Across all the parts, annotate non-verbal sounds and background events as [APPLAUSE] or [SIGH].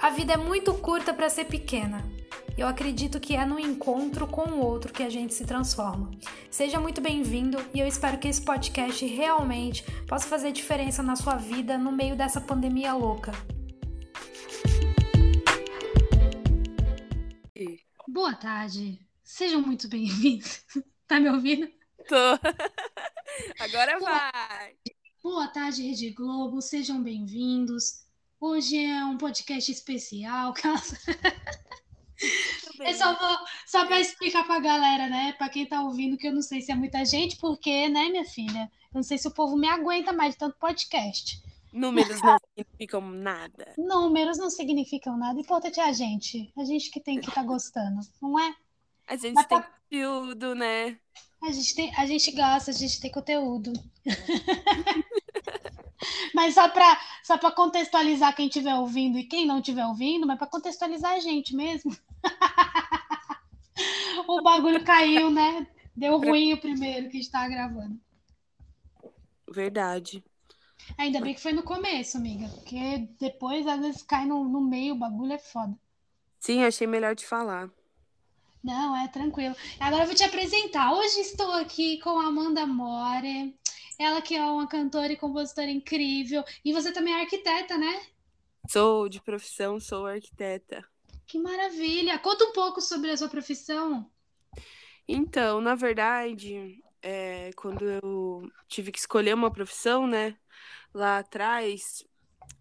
A vida é muito curta para ser pequena. Eu acredito que é no encontro com o outro que a gente se transforma. Seja muito bem-vindo e eu espero que esse podcast realmente possa fazer diferença na sua vida no meio dessa pandemia louca. Boa tarde, sejam muito bem-vindos. [LAUGHS] Tá me ouvindo? Tô. [LAUGHS] Agora vai. Boa tarde, Rede Globo, sejam bem-vindos. Hoje é um podcast especial, [LAUGHS] caso. É só, vou, só para explicar para a galera, né? Para quem está ouvindo, que eu não sei se é muita gente, porque, né, minha filha? Eu não sei se o povo me aguenta mais de tanto podcast. Números não significam nada. Números não significam nada. Importante é a gente. A gente que tem que estar tá gostando, não é? A gente Mas tem pra... conteúdo, né? A gente, tem, a gente gosta, a gente tem conteúdo. [LAUGHS] mas só para só contextualizar quem estiver ouvindo e quem não estiver ouvindo, mas para contextualizar a gente mesmo. [LAUGHS] o bagulho caiu, né? Deu ruim o primeiro que está gravando. Verdade. Ainda bem que foi no começo, amiga, porque depois às vezes cai no, no meio, o bagulho é foda. Sim, achei melhor te falar. Não, é tranquilo. Agora eu vou te apresentar. Hoje estou aqui com a Amanda More. Ela que é uma cantora e compositora incrível. E você também é arquiteta, né? Sou de profissão, sou arquiteta. Que maravilha! Conta um pouco sobre a sua profissão. Então, na verdade, é, quando eu tive que escolher uma profissão, né, lá atrás,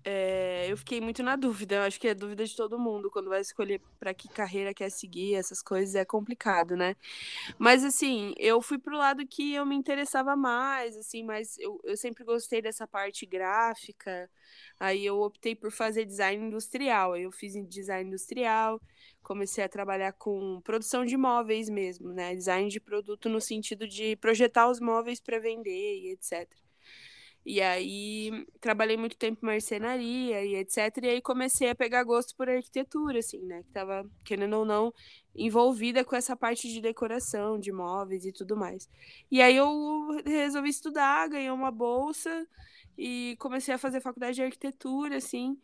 é, eu fiquei muito na dúvida. Eu acho que é dúvida de todo mundo quando vai escolher para que carreira quer seguir, essas coisas é complicado, né? Mas assim, eu fui pro lado que eu me interessava mais, assim, mas eu, eu sempre gostei dessa parte gráfica. Aí eu optei por fazer design industrial. Aí eu fiz design industrial, comecei a trabalhar com produção de móveis mesmo, né? Design de produto no sentido de projetar os móveis para vender e etc. E aí trabalhei muito tempo em marcenaria e etc. E aí comecei a pegar gosto por arquitetura, assim, né? Que tava, querendo ou não, envolvida com essa parte de decoração, de móveis e tudo mais. E aí eu resolvi estudar, ganhei uma bolsa e comecei a fazer faculdade de arquitetura, assim.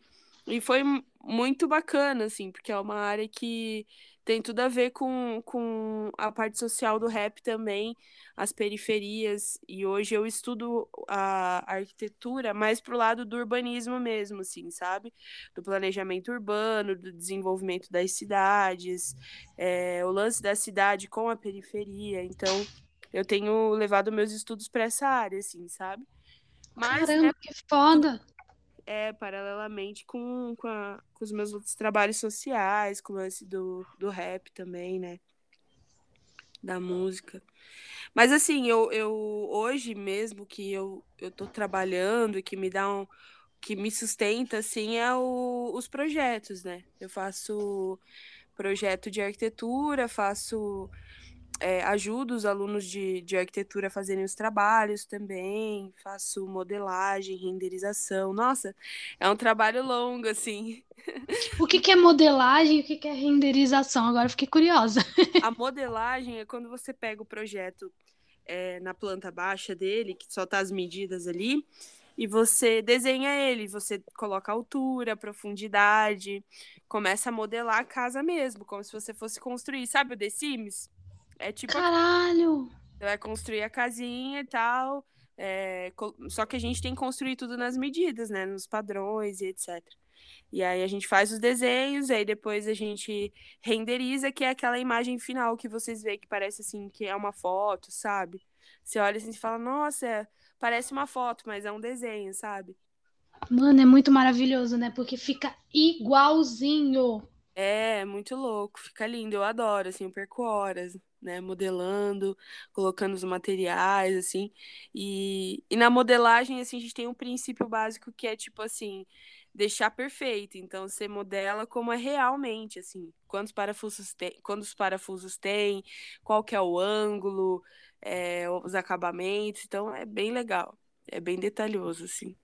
E foi muito bacana, assim, porque é uma área que tem tudo a ver com, com a parte social do rap também, as periferias. E hoje eu estudo a arquitetura mais pro lado do urbanismo mesmo, assim, sabe? Do planejamento urbano, do desenvolvimento das cidades, é, o lance da cidade com a periferia. Então, eu tenho levado meus estudos para essa área, assim, sabe? Mas, Caramba, né, que foda! É, paralelamente com, com, a, com, os meus outros trabalhos sociais, com o lance do, do rap também, né? Da música. Mas assim, eu, eu hoje mesmo que eu, eu tô trabalhando e que me dá um. que me sustenta, assim, é o, os projetos, né? Eu faço projeto de arquitetura, faço é, ajudo os alunos de, de arquitetura a fazerem os trabalhos também, faço modelagem, renderização. Nossa, é um trabalho longo, assim. O que, que é modelagem e o que, que é renderização? Agora fiquei curiosa. A modelagem é quando você pega o projeto é, na planta baixa dele, que só tá as medidas ali, e você desenha ele, você coloca altura, profundidade, começa a modelar a casa mesmo, como se você fosse construir, sabe o The Sims? É tipo. Caralho! Você vai construir a casinha e tal. É, só que a gente tem que construir tudo nas medidas, né? Nos padrões e etc. E aí a gente faz os desenhos, aí depois a gente renderiza, que é aquela imagem final que vocês veem que parece assim, que é uma foto, sabe? Você olha assim e fala, nossa, parece uma foto, mas é um desenho, sabe? Mano, é muito maravilhoso, né? Porque fica igualzinho. É, muito louco, fica lindo, eu adoro, assim, eu perco horas né, modelando, colocando os materiais, assim, e, e na modelagem, assim, a gente tem um princípio básico que é, tipo, assim, deixar perfeito, então você modela como é realmente, assim, quantos parafusos tem, quantos parafusos tem, qual que é o ângulo, é, os acabamentos, então é bem legal, é bem detalhoso, assim.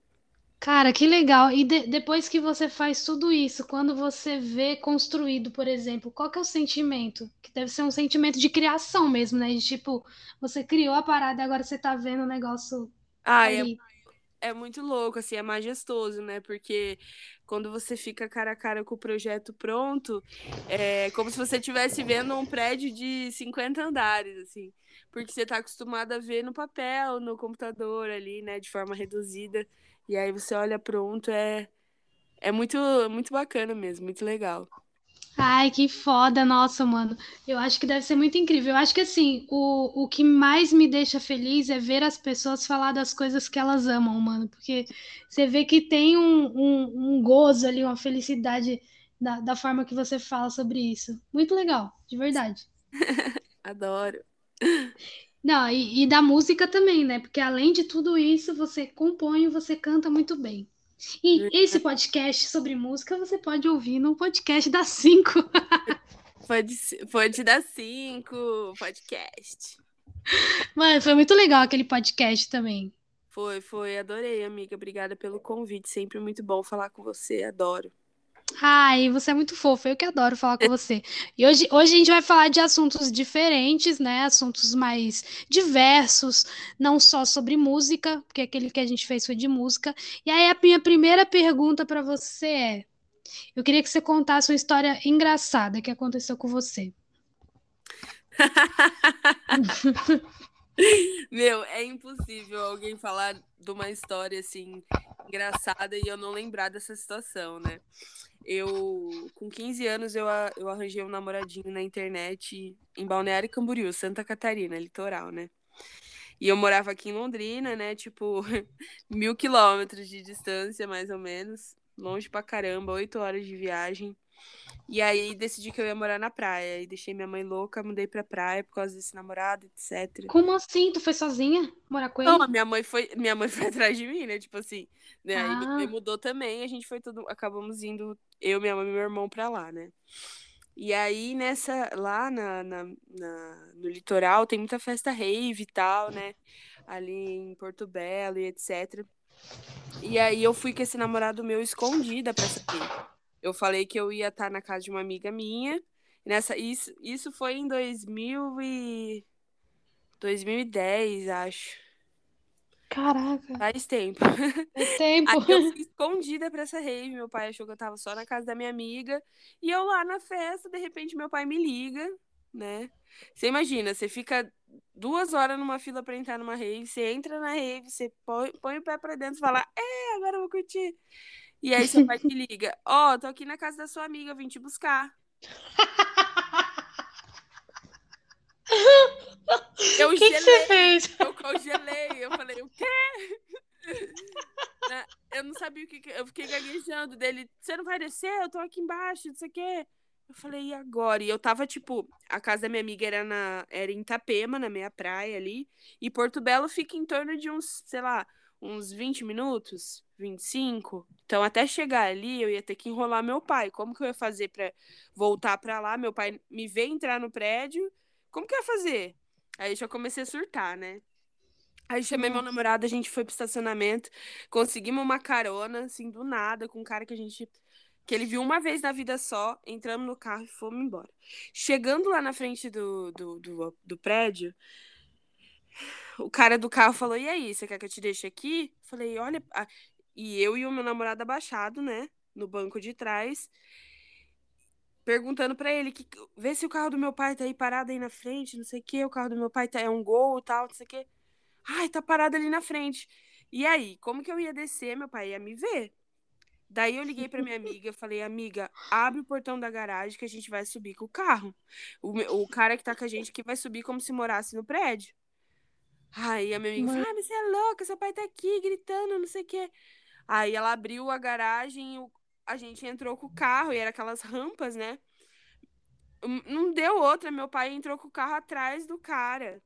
Cara, que legal. E de- depois que você faz tudo isso, quando você vê construído, por exemplo, qual que é o sentimento? Que deve ser um sentimento de criação mesmo, né? De tipo, você criou a parada e agora você tá vendo o negócio Ah, é, ali. é muito louco, assim, é majestoso, né? Porque quando você fica cara a cara com o projeto pronto, é como se você estivesse vendo um prédio de 50 andares, assim. Porque você está acostumado a ver no papel, no computador ali, né? De forma reduzida. E aí você olha pronto, é, é muito, muito bacana mesmo, muito legal. Ai, que foda, nossa, mano. Eu acho que deve ser muito incrível. Eu acho que, assim, o, o que mais me deixa feliz é ver as pessoas falar das coisas que elas amam, mano. Porque você vê que tem um, um, um gozo ali, uma felicidade da, da forma que você fala sobre isso. Muito legal, de verdade. [LAUGHS] Adoro. Não, e, e da música também, né? Porque além de tudo isso, você compõe e você canta muito bem. E esse podcast sobre música você pode ouvir no podcast da 5. [LAUGHS] pode, pode dar 5 podcast. Mano, foi muito legal aquele podcast também. Foi, foi, adorei, amiga. Obrigada pelo convite. Sempre muito bom falar com você, adoro. Ai, você é muito fofo, eu que adoro falar com você. E hoje, hoje a gente vai falar de assuntos diferentes, né? Assuntos mais diversos, não só sobre música, porque aquele que a gente fez foi de música. E aí a minha primeira pergunta para você é: eu queria que você contasse uma história engraçada que aconteceu com você. [LAUGHS] Meu, é impossível alguém falar de uma história assim engraçada e eu não lembrar dessa situação, né? Eu, com 15 anos, eu, eu arranjei um namoradinho na internet em Balneário Camboriú, Santa Catarina, litoral, né? E eu morava aqui em Londrina, né? Tipo, [LAUGHS] mil quilômetros de distância, mais ou menos. Longe pra caramba, oito horas de viagem. E aí decidi que eu ia morar na praia. E deixei minha mãe louca, mudei pra praia por causa desse namorado, etc. Como assim? Tu foi sozinha morar com ele? Não, minha mãe foi, minha mãe [LAUGHS] foi atrás de mim, né? Tipo assim, né? Aí ah. me mudou também, a gente foi tudo, acabamos indo, eu, minha mãe e meu irmão pra lá, né? E aí, nessa, lá na, na, na, no litoral, tem muita festa rave e tal, né? Ali em Porto Belo e etc. E aí eu fui com esse namorado meu escondida pra sair. Eu falei que eu ia estar na casa de uma amiga minha. Nessa, isso, isso foi em 2000 e... 2010, acho. Caraca. Faz tempo. Faz tempo. Aí eu fui [LAUGHS] escondida pra essa rave. Meu pai achou que eu tava só na casa da minha amiga. E eu lá na festa, de repente meu pai me liga, né? Você imagina, você fica duas horas numa fila pra entrar numa rave, você entra na rave, você põe, põe o pé pra dentro e fala, é, agora eu vou curtir. E aí seu pai te liga, ó, oh, tô aqui na casa da sua amiga, vim te buscar. [LAUGHS] Eu que gelei, que você fez? Eu congelei, eu falei, o quê? Eu não sabia o que, eu fiquei gaguejando dele, você não vai descer? Eu tô aqui embaixo, não sei o quê. Eu falei, e agora? E eu tava, tipo, a casa da minha amiga era, na, era em Itapema, na minha praia ali, e Porto Belo fica em torno de uns, sei lá, uns 20 minutos, 25. Então, até chegar ali, eu ia ter que enrolar meu pai. Como que eu ia fazer para voltar para lá? Meu pai me vê entrar no prédio. Como que eu ia fazer? Aí já comecei a surtar, né? Aí chamei meu namorado, a gente foi pro estacionamento, conseguimos uma carona, assim, do nada, com um cara que a gente. que ele viu uma vez na vida só, entramos no carro e fomos embora. Chegando lá na frente do, do, do, do prédio, o cara do carro falou: E aí, você quer que eu te deixe aqui? Falei: Olha. E eu e o meu namorado abaixado, né? No banco de trás. Perguntando para ele que vê se o carro do meu pai tá aí parado aí na frente, não sei o que, o carro do meu pai tá é um gol, tal, não sei o que. Ai, tá parado ali na frente. E aí, como que eu ia descer? Meu pai ia me ver. Daí eu liguei para minha amiga, falei, amiga, abre o portão da garagem que a gente vai subir com o carro. O, o cara que tá com a gente que vai subir como se morasse no prédio. Aí a minha amiga falou: Ah, mas você é louca, seu pai tá aqui gritando, não sei o quê. Aí ela abriu a garagem, a gente entrou com o carro, e era aquelas rampas, né? Hum, não deu outra, meu pai entrou com o carro atrás do cara.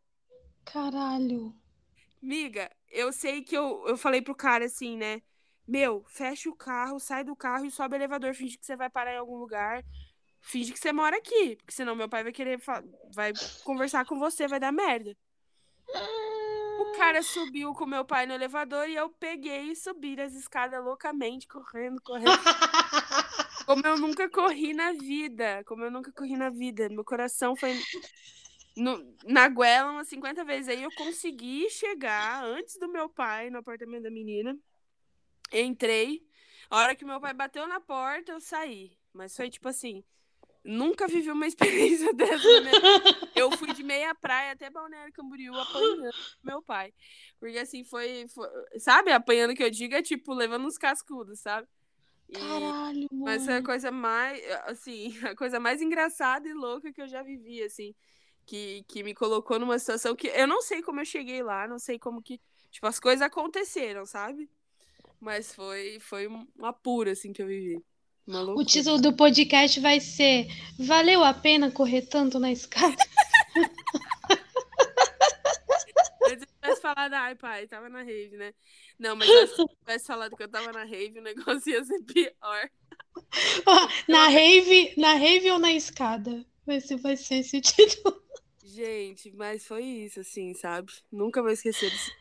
Caralho. Miga, eu sei que eu, eu falei pro cara assim, né? Meu, fecha o carro, sai do carro e sobe o elevador, finge que você vai parar em algum lugar. Finge que você mora aqui, porque senão meu pai vai querer vai conversar com você, vai dar merda. O cara subiu com meu pai no elevador e eu peguei e subi as escadas loucamente, correndo, correndo. como eu nunca corri na vida. Como eu nunca corri na vida. Meu coração foi. no, na goela umas 50 vezes. Aí eu consegui chegar antes do meu pai no apartamento da menina. Entrei. A hora que meu pai bateu na porta, eu saí. Mas foi tipo assim. Nunca vivi uma experiência [LAUGHS] dessa. Eu fui de meia praia até Balneário Camboriú apanhando meu pai. Porque assim, foi, foi, Sabe, apanhando que eu digo é tipo levando uns cascudos, sabe? E... Caralho, mano. Mas foi a coisa mais. Assim, [LAUGHS] a coisa mais engraçada e louca que eu já vivi, assim. Que, que me colocou numa situação que eu não sei como eu cheguei lá, não sei como que. Tipo, as coisas aconteceram, sabe? Mas foi, foi uma pura, assim, que eu vivi. O título do podcast vai ser Valeu a pena correr tanto na escada? Se tivesse falado, ai pai, tava na rave, né? Não, mas se eu tivesse falado que eu tava na rave, o negócio ia ser pior. [LAUGHS] na rave, na rave ou na escada? Vai ser, vai ser esse título. Gente, mas foi isso, assim, sabe? Nunca vou esquecer disso.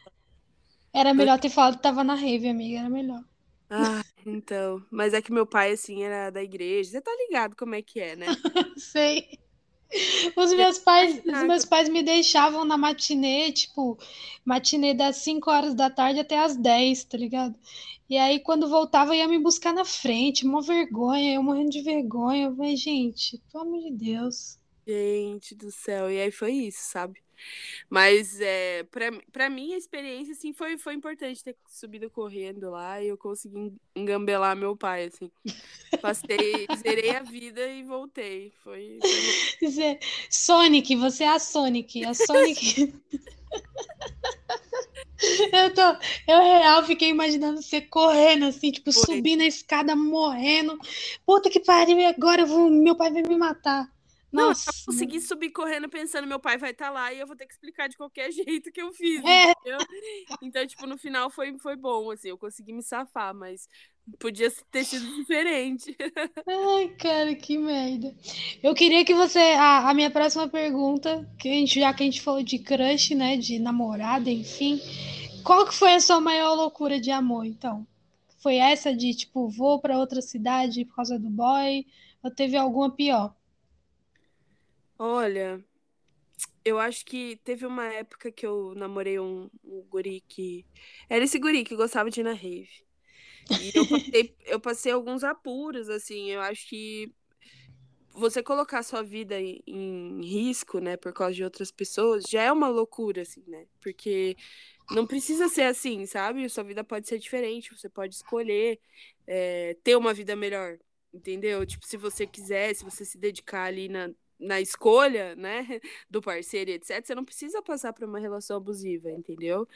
Era melhor ter falado que tava na rave, amiga, era melhor. Ah, então. Mas é que meu pai, assim, era da igreja. Você tá ligado como é que é, né? [LAUGHS] Sei. Os meus pais, os meus pais me deixavam na matinê, tipo, matinê das 5 horas da tarde até as 10, tá ligado? E aí, quando voltava, ia me buscar na frente, uma vergonha, eu morrendo de vergonha. Eu falei, gente, pelo amor de Deus. Gente do céu. E aí foi isso, sabe? Mas é, para mim a experiência assim foi, foi importante ter subido correndo lá e eu consegui engambelar meu pai assim. Passei, [LAUGHS] zerei a vida e voltei. Foi, foi... Sonic, você é a Sonic, a Sonic. [LAUGHS] eu tô, eu real fiquei imaginando você correndo assim, tipo, foi. subindo a escada morrendo. Puta que pariu, agora vou, meu pai vai me matar. Nossa. Não, eu consegui subir correndo pensando meu pai vai estar tá lá e eu vou ter que explicar de qualquer [LAUGHS] jeito que eu fiz, é. Então, tipo, no final foi, foi bom, assim, eu consegui me safar, mas podia ter sido diferente. [LAUGHS] Ai, cara, que merda. Eu queria que você. A, a minha próxima pergunta, que a gente, já que a gente falou de crush, né? De namorada, enfim. Qual que foi a sua maior loucura de amor, então? Foi essa de, tipo, vou para outra cidade por causa do boy? Ou teve alguma pior? Olha, eu acho que teve uma época que eu namorei um, um guri que. Era esse guri que gostava de ir na rave. E eu passei, [LAUGHS] eu passei alguns apuros, assim. Eu acho que você colocar sua vida em, em, risco, né, por causa de outras pessoas, já é uma loucura, assim, né? Porque não precisa ser assim, sabe? Sua vida pode ser diferente, você pode escolher é, ter uma vida melhor, entendeu? Tipo, se você quiser, se você se dedicar ali na, na escolha, né, [LAUGHS] do parceiro, etc., você não precisa passar por uma relação abusiva, entendeu?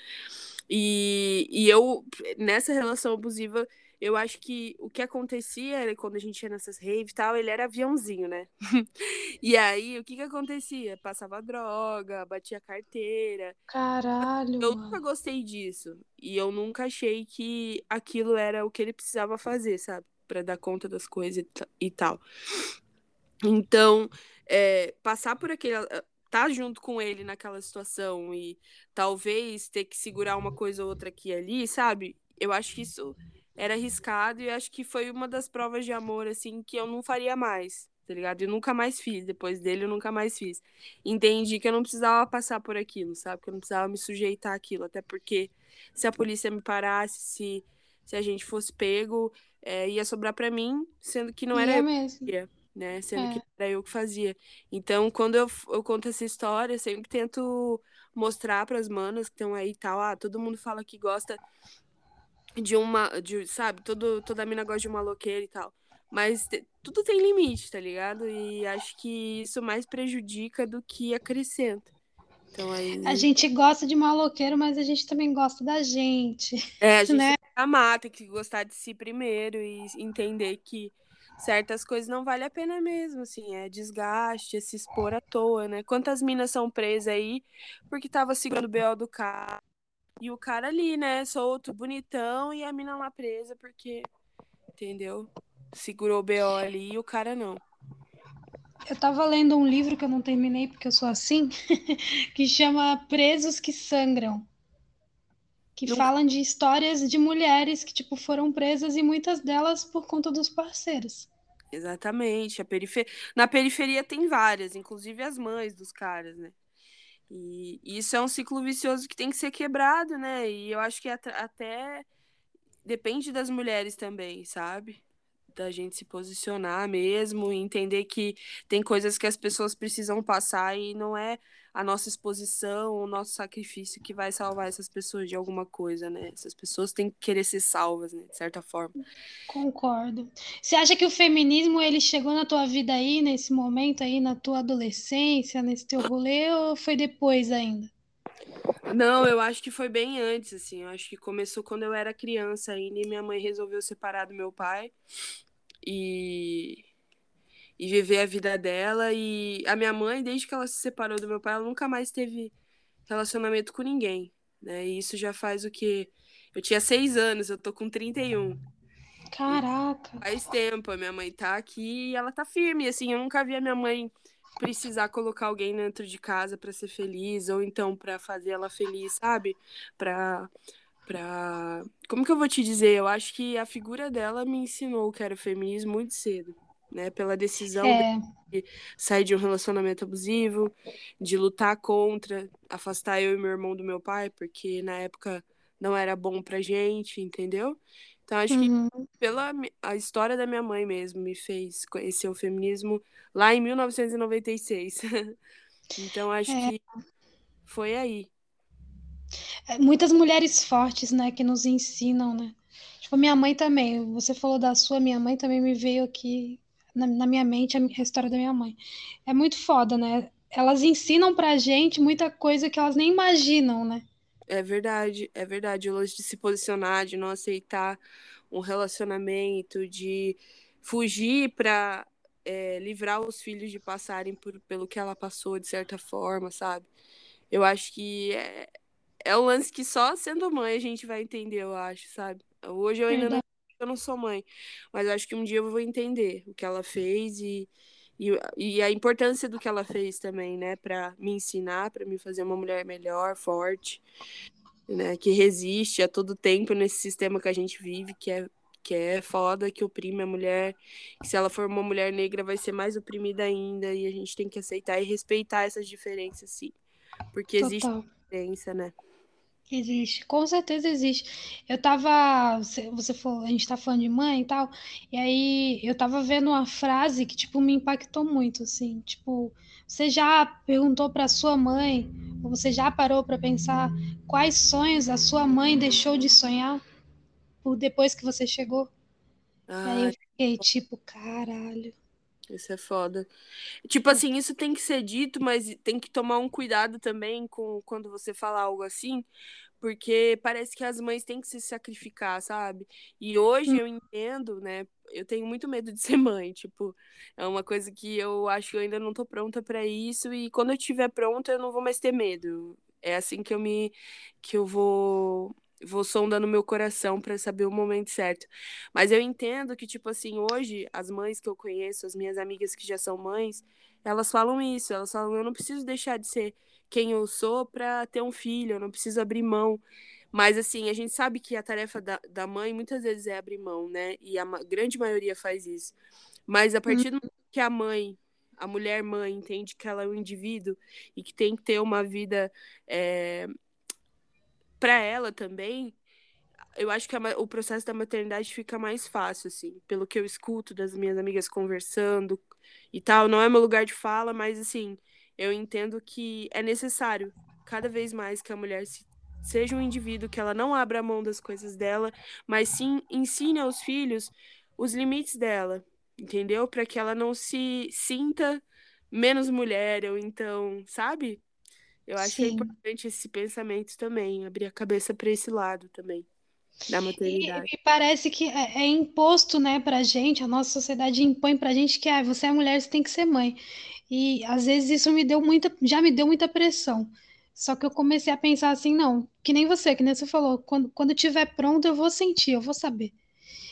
E, e eu, nessa relação abusiva, eu acho que o que acontecia era quando a gente ia nessas raves e tal, ele era aviãozinho, né? [LAUGHS] e aí, o que que acontecia? Passava droga, batia carteira. Caralho. Eu nunca gostei disso. E eu nunca achei que aquilo era o que ele precisava fazer, sabe? Pra dar conta das coisas e tal. Então, é, passar por aquele. estar tá junto com ele naquela situação e talvez ter que segurar uma coisa ou outra aqui e ali, sabe? Eu acho que isso era arriscado e acho que foi uma das provas de amor, assim, que eu não faria mais, tá ligado? Eu nunca mais fiz. Depois dele, eu nunca mais fiz. Entendi que eu não precisava passar por aquilo, sabe? Que eu não precisava me sujeitar àquilo. Até porque se a polícia me parasse, se, se a gente fosse pego, é, ia sobrar para mim, sendo que não era eu mesmo. Né? Sendo é. que era eu que fazia. Então, quando eu, eu conto essa história, eu sempre tento mostrar para as manas que estão aí e tal. Ah, todo mundo fala que gosta de uma, de, sabe? Todo, toda mina gosta de uma loqueira e tal. Mas te, tudo tem limite, tá ligado? E acho que isso mais prejudica do que acrescenta. Então, aí... A gente gosta de maloqueiro, mas a gente também gosta da gente. É, a [LAUGHS] gente né? tem que amar, tem que gostar de si primeiro e entender que certas coisas não vale a pena mesmo, assim, é desgaste, é se expor à toa, né? Quantas minas são presas aí porque tava segurando o BO do cara e o cara ali, né, solto, bonitão e a mina lá presa porque, entendeu? Segurou o BO ali e o cara não. Eu tava lendo um livro que eu não terminei porque eu sou assim, [LAUGHS] que chama Presos que Sangram. Que não... falam de histórias de mulheres que, tipo, foram presas e muitas delas por conta dos parceiros. Exatamente. A perifer... Na periferia tem várias, inclusive as mães dos caras, né? E isso é um ciclo vicioso que tem que ser quebrado, né? E eu acho que até depende das mulheres também, sabe? Da gente se posicionar mesmo, entender que tem coisas que as pessoas precisam passar e não é a nossa exposição, o nosso sacrifício que vai salvar essas pessoas de alguma coisa, né? Essas pessoas têm que querer ser salvas, né? De certa forma. Concordo. Você acha que o feminismo ele chegou na tua vida aí, nesse momento aí, na tua adolescência, nesse teu rolê, ou foi depois ainda? Não, eu acho que foi bem antes, assim. Eu acho que começou quando eu era criança ainda e minha mãe resolveu separar do meu pai. E e viver a vida dela. E a minha mãe, desde que ela se separou do meu pai, ela nunca mais teve relacionamento com ninguém, né? E isso já faz o que? Eu tinha seis anos, eu tô com 31. Caraca! E faz tempo, a minha mãe tá aqui e ela tá firme, assim, eu nunca vi a minha mãe precisar colocar alguém dentro de casa para ser feliz ou então para fazer ela feliz, sabe? Para para como que eu vou te dizer? Eu acho que a figura dela me ensinou que era o feminismo muito cedo né? Pela decisão é. de sair de um relacionamento abusivo, de lutar contra, afastar eu e meu irmão do meu pai, porque na época não era bom pra gente, entendeu? Então acho uhum. que pela a história da minha mãe mesmo me fez conhecer o feminismo lá em 1996. [LAUGHS] então acho é. que foi aí. É, muitas mulheres fortes, né, que nos ensinam, né? Tipo, minha mãe também. Você falou da sua, minha mãe também me veio aqui na, na minha mente a, a história da minha mãe. É muito foda, né? Elas ensinam pra gente muita coisa que elas nem imaginam, né? É verdade, é verdade. O lance de se posicionar, de não aceitar um relacionamento, de fugir para é, livrar os filhos de passarem por, pelo que ela passou, de certa forma, sabe? Eu acho que é, é um lance que só sendo mãe a gente vai entender, eu acho, sabe? Hoje eu ainda não eu não sou mãe, mas acho que um dia eu vou entender o que ela fez e, e, e a importância do que ela fez também, né, para me ensinar, para me fazer uma mulher melhor, forte, né, que resiste a todo tempo nesse sistema que a gente vive, que é que é foda, que oprime a mulher, que se ela for uma mulher negra vai ser mais oprimida ainda, e a gente tem que aceitar e respeitar essas diferenças, sim. Porque Total. existe diferença, né? Existe, com certeza existe. Eu tava, você falou, a gente tá falando de mãe e tal, e aí eu tava vendo uma frase que, tipo, me impactou muito, assim, tipo, você já perguntou para sua mãe, ou você já parou para pensar quais sonhos a sua mãe deixou de sonhar por depois que você chegou? Ah, aí eu fiquei, tipo, caralho. Isso é foda. Tipo assim, isso tem que ser dito, mas tem que tomar um cuidado também com quando você fala algo assim, porque parece que as mães têm que se sacrificar, sabe? E hoje hum. eu entendo, né? Eu tenho muito medo de ser mãe, tipo, é uma coisa que eu acho que eu ainda não tô pronta para isso e quando eu estiver pronta eu não vou mais ter medo. É assim que eu me que eu vou vou sondando meu coração para saber o momento certo. Mas eu entendo que, tipo assim, hoje, as mães que eu conheço, as minhas amigas que já são mães, elas falam isso, elas falam, eu não preciso deixar de ser quem eu sou para ter um filho, eu não preciso abrir mão. Mas, assim, a gente sabe que a tarefa da, da mãe muitas vezes é abrir mão, né? E a grande maioria faz isso. Mas a partir do que a mãe, a mulher mãe, entende que ela é um indivíduo e que tem que ter uma vida é, para ela também, eu acho que a, o processo da maternidade fica mais fácil, assim, pelo que eu escuto das minhas amigas conversando e tal. Não é meu lugar de fala, mas assim, eu entendo que é necessário cada vez mais que a mulher se, seja um indivíduo, que ela não abra mão das coisas dela, mas sim ensine aos filhos os limites dela, entendeu? Para que ela não se sinta menos mulher, ou então, sabe? Eu acho Sim. que é importante esse pensamento também, abrir a cabeça para esse lado também da maternidade. E, e parece que é, é, imposto, né, pra gente, a nossa sociedade impõe pra gente que ah, você é mulher, você tem que ser mãe. E às vezes isso me deu muita, já me deu muita pressão. Só que eu comecei a pensar assim, não, que nem você, que nem você falou, quando, quando tiver pronto eu vou sentir, eu vou saber.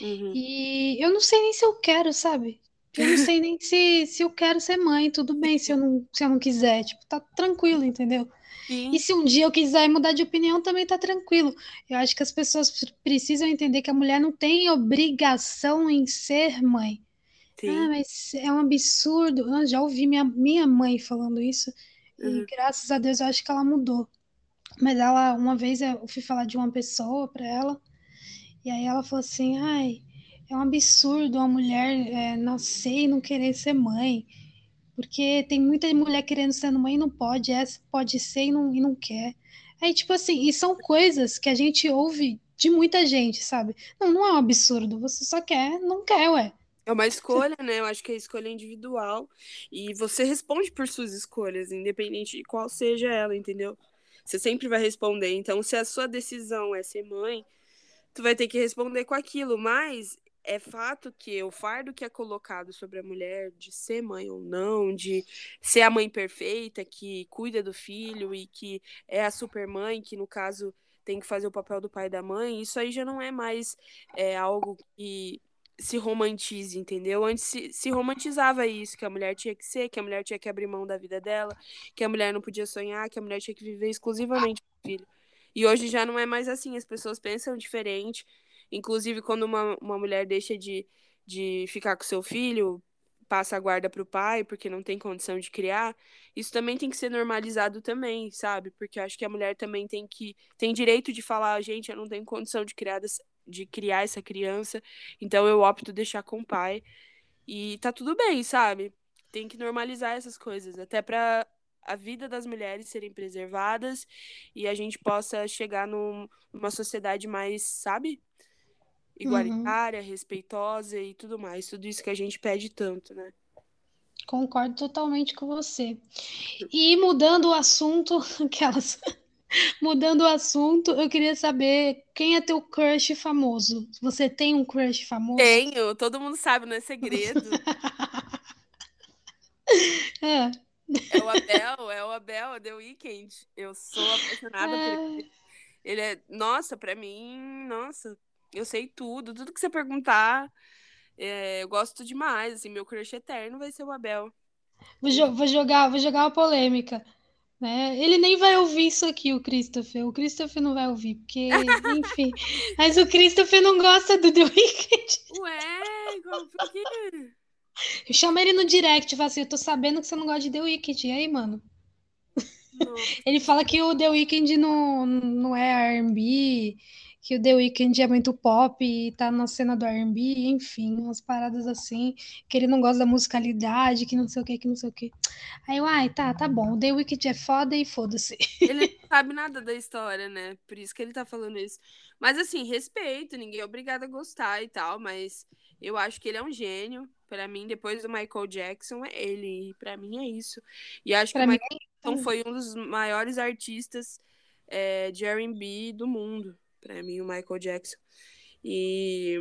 Uhum. E eu não sei nem se eu quero, sabe? Eu não sei nem se, se eu quero ser mãe, tudo bem se eu não, se eu não quiser, tipo, tá tranquilo, entendeu? Sim. E se um dia eu quiser mudar de opinião, também tá tranquilo. Eu acho que as pessoas precisam entender que a mulher não tem obrigação em ser mãe. Sim. Ah, mas é um absurdo. Eu já ouvi minha, minha mãe falando isso. Uhum. E graças a Deus eu acho que ela mudou. Mas ela, uma vez eu fui falar de uma pessoa para ela, e aí ela falou assim: ai, é um absurdo uma mulher é, nascer e não querer ser mãe. Porque tem muita mulher querendo ser mãe e não pode, essa pode ser e não, e não quer. Aí, tipo assim, e são coisas que a gente ouve de muita gente, sabe? Não, não é um absurdo, você só quer, não quer, ué. É uma escolha, né? Eu acho que a escolha é individual. E você responde por suas escolhas, independente de qual seja ela, entendeu? Você sempre vai responder. Então, se a sua decisão é ser mãe, tu vai ter que responder com aquilo. Mas é fato que o fardo que é colocado sobre a mulher de ser mãe ou não, de ser a mãe perfeita que cuida do filho e que é a supermãe, que no caso tem que fazer o papel do pai e da mãe, isso aí já não é mais é, algo que se romantize, entendeu? Antes se, se, romantizava isso, que a mulher tinha que ser, que a mulher tinha que abrir mão da vida dela, que a mulher não podia sonhar, que a mulher tinha que viver exclusivamente com o filho. E hoje já não é mais assim, as pessoas pensam diferente. Inclusive, quando uma, uma mulher deixa de, de ficar com seu filho, passa a guarda para o pai porque não tem condição de criar, isso também tem que ser normalizado também, sabe? Porque eu acho que a mulher também tem que tem direito de falar, gente, eu não tenho condição de criar de criar essa criança, então eu opto deixar com o pai. E tá tudo bem, sabe? Tem que normalizar essas coisas, até para a vida das mulheres serem preservadas e a gente possa chegar num, numa sociedade mais, sabe? Igualitária, uhum. respeitosa e tudo mais. Tudo isso que a gente pede tanto, né? Concordo totalmente com você. E mudando o assunto, [LAUGHS] aquelas Mudando o assunto, eu queria saber quem é teu crush famoso. Você tem um crush famoso? Tenho, todo mundo sabe, não é segredo. [LAUGHS] é. É o Abel, é o Abel, The Weeknd. Eu sou apaixonada é... por ele. Ele é, nossa, pra mim, nossa, eu sei tudo, tudo que você perguntar, é, eu gosto demais, assim, meu crush eterno vai ser o Abel. Vou, jo vou jogar, vou jogar uma polêmica. Né? Ele nem vai ouvir isso aqui, o Christopher. O Christopher não vai ouvir, porque, enfim. [LAUGHS] Mas o Christopher não gosta do The Weeknd. Ué, por quê? Eu chamo ele no direct falo assim: Eu tô sabendo que você não gosta de The Weeknd. E aí, mano? Ele fala que o The Weeknd não, não é RB, que o The Weeknd é muito pop e tá na cena do R&B, enfim, umas paradas assim, que ele não gosta da musicalidade, que não sei o que, que não sei o que. Aí eu, ai, tá, tá bom, o The Weeknd é foda e foda-se. Ele não [LAUGHS] sabe nada da história, né? Por isso que ele tá falando isso. Mas assim, respeito, ninguém é obrigado a gostar e tal, mas eu acho que ele é um gênio. Para mim, depois do Michael Jackson, é ele. E pra mim é isso. E acho pra que o Michael é Jackson foi um dos maiores artistas é, de R&B do mundo para mim, o Michael Jackson. E,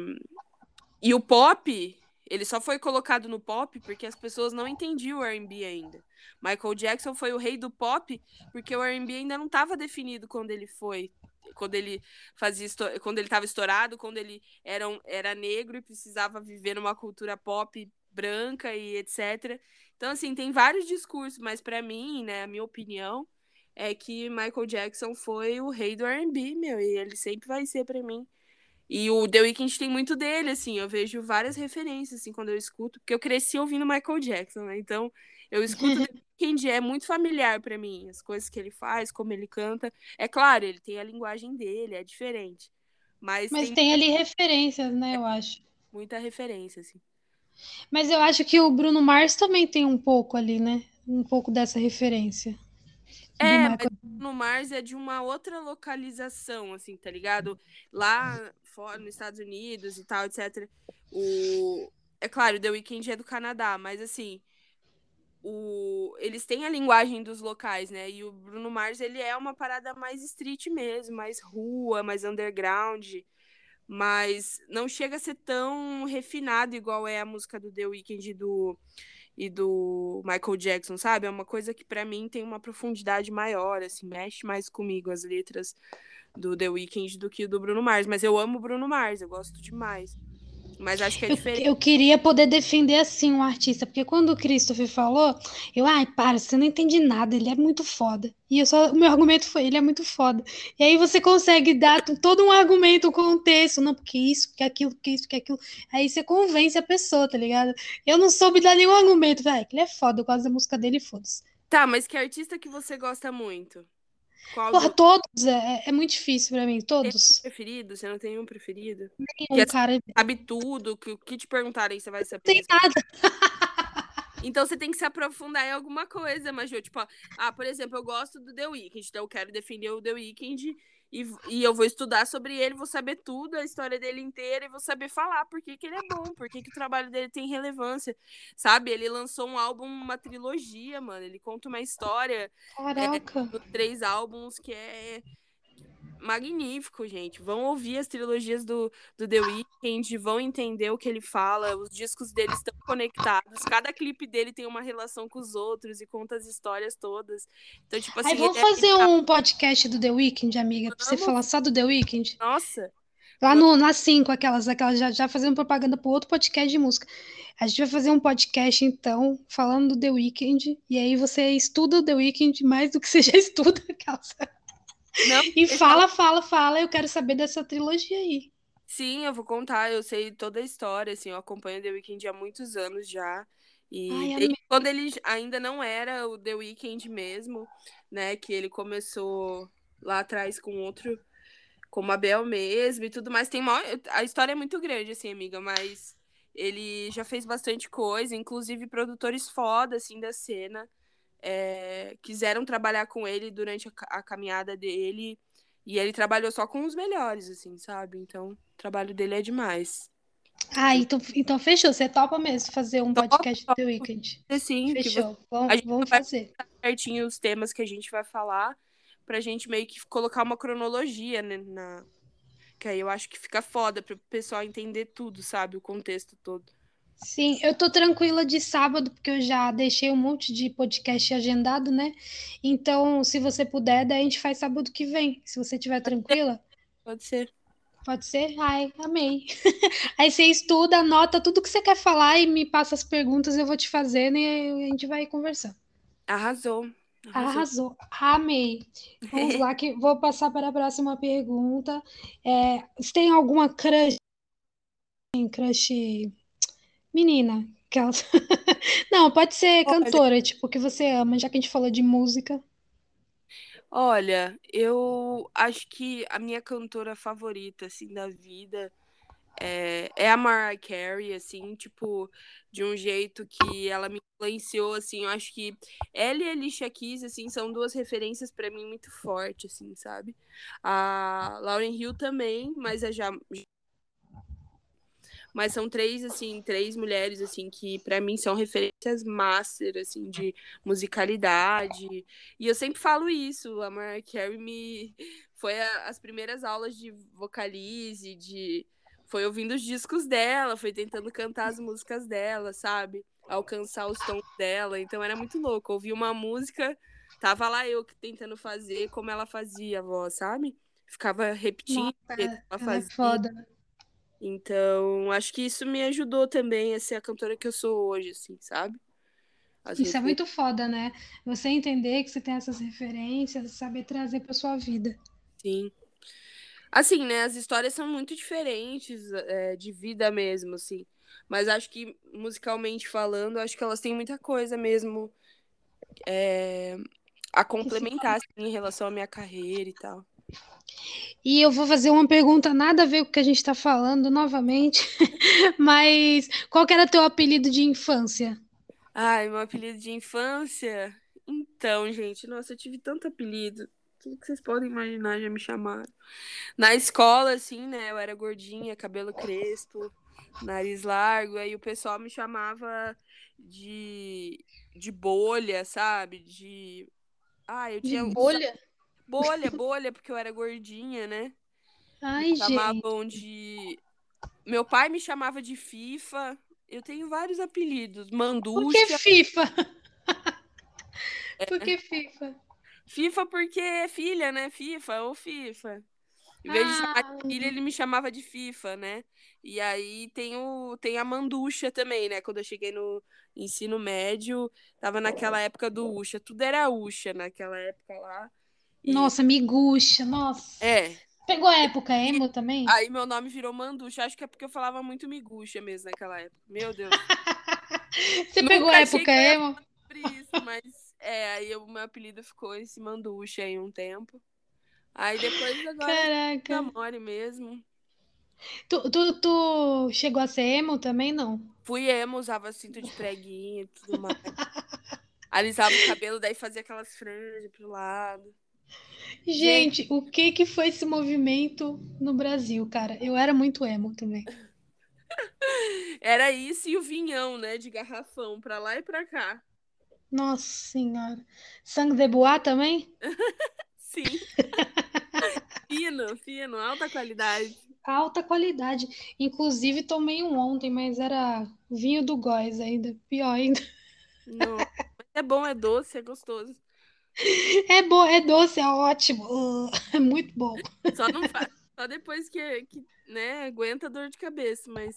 e o pop, ele só foi colocado no pop porque as pessoas não entendiam o R&B ainda. Michael Jackson foi o rei do pop porque o R&B ainda não estava definido quando ele foi, quando ele fazia quando ele estava estourado, quando ele era, um, era negro e precisava viver numa cultura pop branca e etc. Então assim, tem vários discursos, mas para mim, né, a minha opinião, é que Michael Jackson foi o rei do R&B, meu, e ele sempre vai ser para mim. E o The Weeknd tem muito dele, assim, eu vejo várias referências, assim, quando eu escuto, porque eu cresci ouvindo Michael Jackson, né? Então, eu escuto The [LAUGHS] Weeknd, é muito familiar para mim, as coisas que ele faz, como ele canta. É claro, ele tem a linguagem dele, é diferente. Mas, mas tem, tem ali referências, né, eu acho. Muita referência, assim. Mas eu acho que o Bruno Mars também tem um pouco ali, né? Um pouco dessa referência. É, mas no Mars é de uma outra localização, assim, tá ligado? Lá fora, nos Estados Unidos e tal, etc. O... É claro, o The Weeknd é do Canadá, mas assim, o... eles têm a linguagem dos locais, né? E o Bruno Mars, ele é uma parada mais street mesmo, mais rua, mais underground, mas não chega a ser tão refinado igual é a música do The Weeknd do e do Michael Jackson, sabe? É uma coisa que para mim tem uma profundidade maior, assim, mexe mais comigo as letras do The Weeknd do que do Bruno Mars, mas eu amo o Bruno Mars, eu gosto demais. Mas acho que é [LAUGHS] diferente. Eu, eu, queria poder defender assim um artista, porque quando o Christopher falou, eu, ai, para, você não entende nada, ele é muito foda. E eu só, o meu argumento foi, ele é muito foda. E aí você consegue dar todo um argumento, um contexto, não, porque isso, porque aquilo, porque isso, porque aquilo. Aí você convence a pessoa, tá ligado? Eu não soube dar nenhum argumento, vai, ele é foda, eu gosto da música dele, foda-se. Tá, mas que artista que você gosta muito? Qual Porra, do... todos. É, é muito difícil pra mim, todos. Tem um preferido? Você não tem um preferido? Nenhum, cara. Sabe tudo, que o que te perguntarem você vai saber. Tem nada. [LAUGHS] Então você tem que se aprofundar em alguma coisa, Maju. Tipo, ah, por exemplo, eu gosto do The Weeknd, então eu quero defender o The Weeknd e, e eu vou estudar sobre ele, vou saber tudo, a história dele inteira, e vou saber falar por que, que ele é bom, por que, que o trabalho dele tem relevância. Sabe? Ele lançou um álbum, uma trilogia, mano. Ele conta uma história. Caraca. É, três álbuns que é magnífico, gente. Vão ouvir as trilogias do, do The Weeknd, vão entender o que ele fala. Os discos dele estão conectados. Cada clipe dele tem uma relação com os outros e conta as histórias todas. Então, tipo assim. Aí vamos é fazer é... um podcast do The Weeknd, amiga, pra você falar só do The Weeknd. Nossa. Lá no, na 5, aquelas, aquelas já, já fazendo propaganda para outro podcast de música. A gente vai fazer um podcast, então, falando do The Weeknd. E aí você estuda o The Weeknd mais do que você já [LAUGHS] estuda. Aquelas... Não, e fala, fala, fala, eu quero saber dessa trilogia aí. Sim, eu vou contar, eu sei toda a história, assim, eu acompanho The Weeknd há muitos anos já. E Ai, quando ele ainda não era o The Weeknd mesmo, né, que ele começou lá atrás com outro, como a Bel mesmo e tudo mais, tem uma... a história é muito grande, assim, amiga, mas ele já fez bastante coisa, inclusive produtores foda, assim, da cena é, quiseram trabalhar com ele durante a, caminhada dele. E ele trabalhou só com os melhores, assim, sabe? Então, o trabalho dele é demais. Ah, então, então fechou. Você topa mesmo fazer um podcast do The Weeknd? Sim, fechou. Vamos, vamos fazer. certinho os temas que a gente vai falar, pra gente meio que colocar uma cronologia, né? Na... Que aí eu acho que fica foda pro pessoal entender tudo, sabe? O contexto todo. Sim, eu tô tranquila de sábado, porque eu já deixei um monte de podcast agendado, né? Então, se você puder, daí a gente faz sábado que vem. Se você estiver tranquila. Pode ser. Pode ser? Ai, amei. [LAUGHS] Aí você estuda, anota tudo que você quer falar e me passa as perguntas, eu vou te fazendo e a gente vai conversar. Arrasou. Arrasou. Arrasou. Amei. Vamos lá, que [LAUGHS] vou passar para a próxima pergunta. É, você tem alguma crush? Crush Menina, ela [LAUGHS] Não, pode ser cantora, Olha, tipo, que você ama, já que a gente falou de música. Olha, eu acho que a minha cantora favorita, assim, da vida é, é a Mariah Carey, assim, tipo, de um jeito que ela me influenciou, assim, eu acho que ela e a Alicia Keys, assim, são duas referências para mim muito fortes, assim, sabe? A Lauren Hill também, mas é já mas são três assim, três mulheres assim que para mim são referências master assim de musicalidade. E eu sempre falo isso, a Mariah Carey me [LAUGHS] foi a, as primeiras aulas de vocalize, de foi ouvindo os discos dela, foi tentando cantar as músicas dela, sabe? Alcançar os tons dela. Então era muito louco. Ouvir uma música, tava lá eu tentando fazer como ela fazia a voz, sabe? Ficava repetindo. Nossa, ela é fazia. É foda. Então, acho que isso me ajudou também a ser a cantora que eu sou hoje, assim, sabe? Isso refer... é muito foda, né? Você entender que você tem essas referências, saber trazer para sua vida. Sim. Assim, né? As histórias são muito diferentes é, de vida mesmo, assim. Mas acho que, musicalmente falando, acho que elas têm muita coisa mesmo é, a complementar assim, em relação à minha carreira e tal. E eu vou fazer uma pergunta nada a ver com o que a gente está falando novamente, [LAUGHS] mas qual que era teu apelido de infância? Ai, meu apelido de infância? Então, gente, nossa, eu tive tanto apelido. Tudo que vocês podem imaginar já me chamaram. Na escola, assim, né, eu era gordinha, cabelo crespo, nariz largo, aí o pessoal me chamava de, de bolha, sabe? De. Ah, eu tinha. De bolha? Bolha, bolha, porque eu era gordinha, né? Ai, me chamavam gente. de. Meu pai me chamava de FIFA. Eu tenho vários apelidos. Manducha. Por que FIFA? Por que FIFA? FIFA porque é filha, né? FIFA ou FIFA. Em vez ah. de chamar de filha, ele me chamava de FIFA, né? E aí tem, o, tem a Manducha também, né? Quando eu cheguei no ensino médio, tava naquela época do Ucha. Tudo era Ucha naquela época lá. Nossa, miguxa, nossa. É. Pegou a época emo também? Aí meu nome virou Manducha. Acho que é porque eu falava muito miguxa mesmo naquela época. Meu Deus. [LAUGHS] Você Nunca pegou a época emo? Isso, mas É, aí o meu apelido ficou esse manducha aí um tempo. Aí depois agora Caraca. namore mesmo. Tu, tu, tu chegou a ser emo também, não? Fui emo, usava cinto de preguinho e tudo mais. [LAUGHS] Alisava o cabelo, daí fazia aquelas franjas pro lado. Gente, o que que foi esse movimento no Brasil, cara? Eu era muito emo também. [LAUGHS] Era isso e o vinhão, né? De garrafão, pra lá e pra cá. Nossa senhora. Sangue de bois também? [LAUGHS] Sim. [LAUGHS] fino, fino, alta qualidade. Alta qualidade. Inclusive, tomei um ontem, mas era vinho do Góis ainda. Pior ainda. Não. É bom, é doce, é gostoso. É bom, é doce, é ótimo. Uh, [LAUGHS] é muito bom. Só. Só depois que, que, né, aguenta dor de cabeça, mas.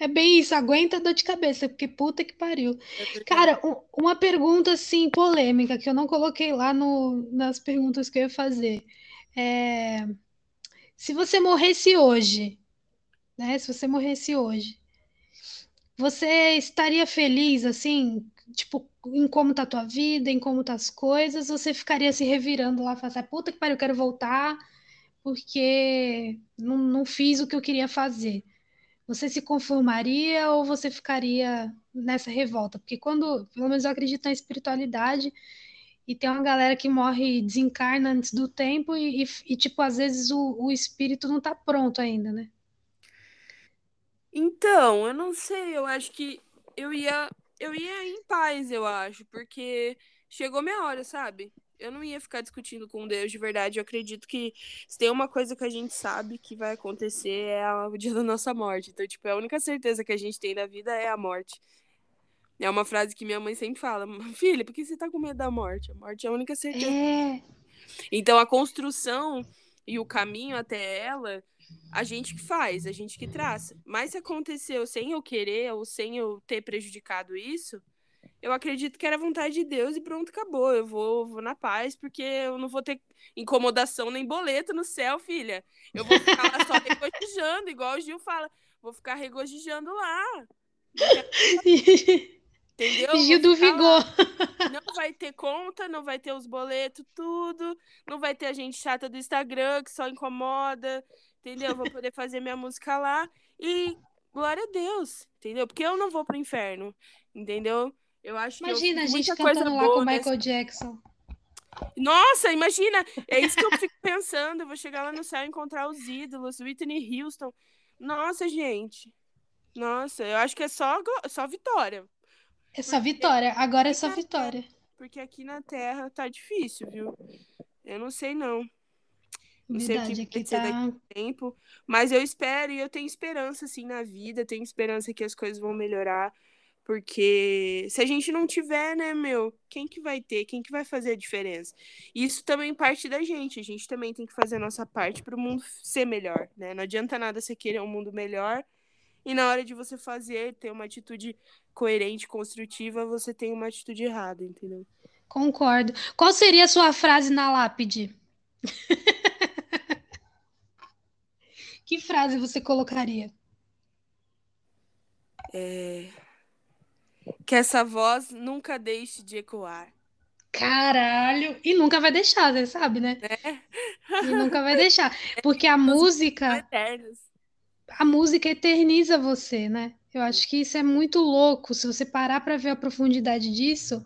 É bem isso, aguenta dor de cabeça, porque puta que pariu. é porque- Cara, um- uma pergunta assim, polêmica, que eu não coloquei lá no, nas perguntas que eu ia fazer. É, se você morresse hoje, né? Se você morresse hoje, você estaria feliz, assim, tipo, em como tá a tua vida, em como tá as coisas, você ficaria se revirando lá, falando assim, puta que pariu, eu quero voltar, porque não, não fiz o que eu queria fazer. Você se conformaria ou você ficaria nessa revolta? Porque quando, pelo menos eu acredito na espiritualidade, e tem uma galera que morre e desencarna antes do tempo, e, e, e, tipo, às vezes o, o espírito não tá pronto ainda, né? Então, eu não sei, eu acho que eu ia, eu ia em paz, eu acho, porque chegou minha hora, sabe? Eu não ia ficar discutindo com Deus de verdade. Eu acredito que se tem uma coisa que a gente sabe que vai acontecer é o dia da nossa morte. Então, tipo, a única certeza que a gente tem da vida é a morte. É uma frase que minha mãe sempre fala: [LAUGHS] Filha, por que você tá com medo da morte? A morte é a única certeza. É, Então a construção e o caminho até ela, a gente que faz, a gente que traça. Mas se aconteceu sem eu querer ou sem eu ter prejudicado isso, eu acredito que era vontade de Deus e pronto, acabou. Eu vou, vou na paz, porque eu não vou ter incomodação nem boleto no céu, filha. Eu vou ficar lá só [LAUGHS] regozijando, igual o Gil fala. Vou ficar regozijando lá. Entendeu? [LAUGHS] Gil do ficar lá. Vigor. Não vai ter conta, não vai ter os boletos, tudo. Não vai ter a gente chata do Instagram que só incomoda. Entendeu? Eu Vou poder fazer minha música lá. E glória a Deus. Entendeu? Porque eu não vou pro inferno. Entendeu? Eu acho que eu Imagina a gente cantando lá com o Michael Jackson. Nossa, imagina! É isso que eu fico pensando. Eu vou chegar lá no céu e encontrar os ídolos, Whitney Houston. Nossa, gente. Nossa, eu acho que é só, só vitória. É só vitória. Agora é só Porque- vitória. Porque aqui na Terra tá difícil, viu? Eu não sei, não. Não sei o que vai ser daqui tá. tempo, mas eu espero e eu tenho esperança assim na vida, tenho esperança que as coisas vão melhorar, porque se a gente não tiver, né, meu, quem que vai ter? Quem que vai fazer a diferença? Isso também parte da gente, a gente também tem que fazer a nossa parte para o mundo ser melhor, né? Não adianta nada você querer um mundo melhor e na hora de você fazer, ter uma atitude coerente, construtiva, você tem uma atitude errada, entendeu? Concordo. Qual seria a sua frase na lápide? [LAUGHS] Que frase você colocaria? Que essa voz nunca deixe de ecoar. Caralho! E nunca vai deixar, você sabe, né? É. E nunca vai [LAUGHS] deixar. Porque a música, Eternos. a música eterniza você, né? Eu acho que isso é muito louco. Se você parar pra ver a profundidade disso,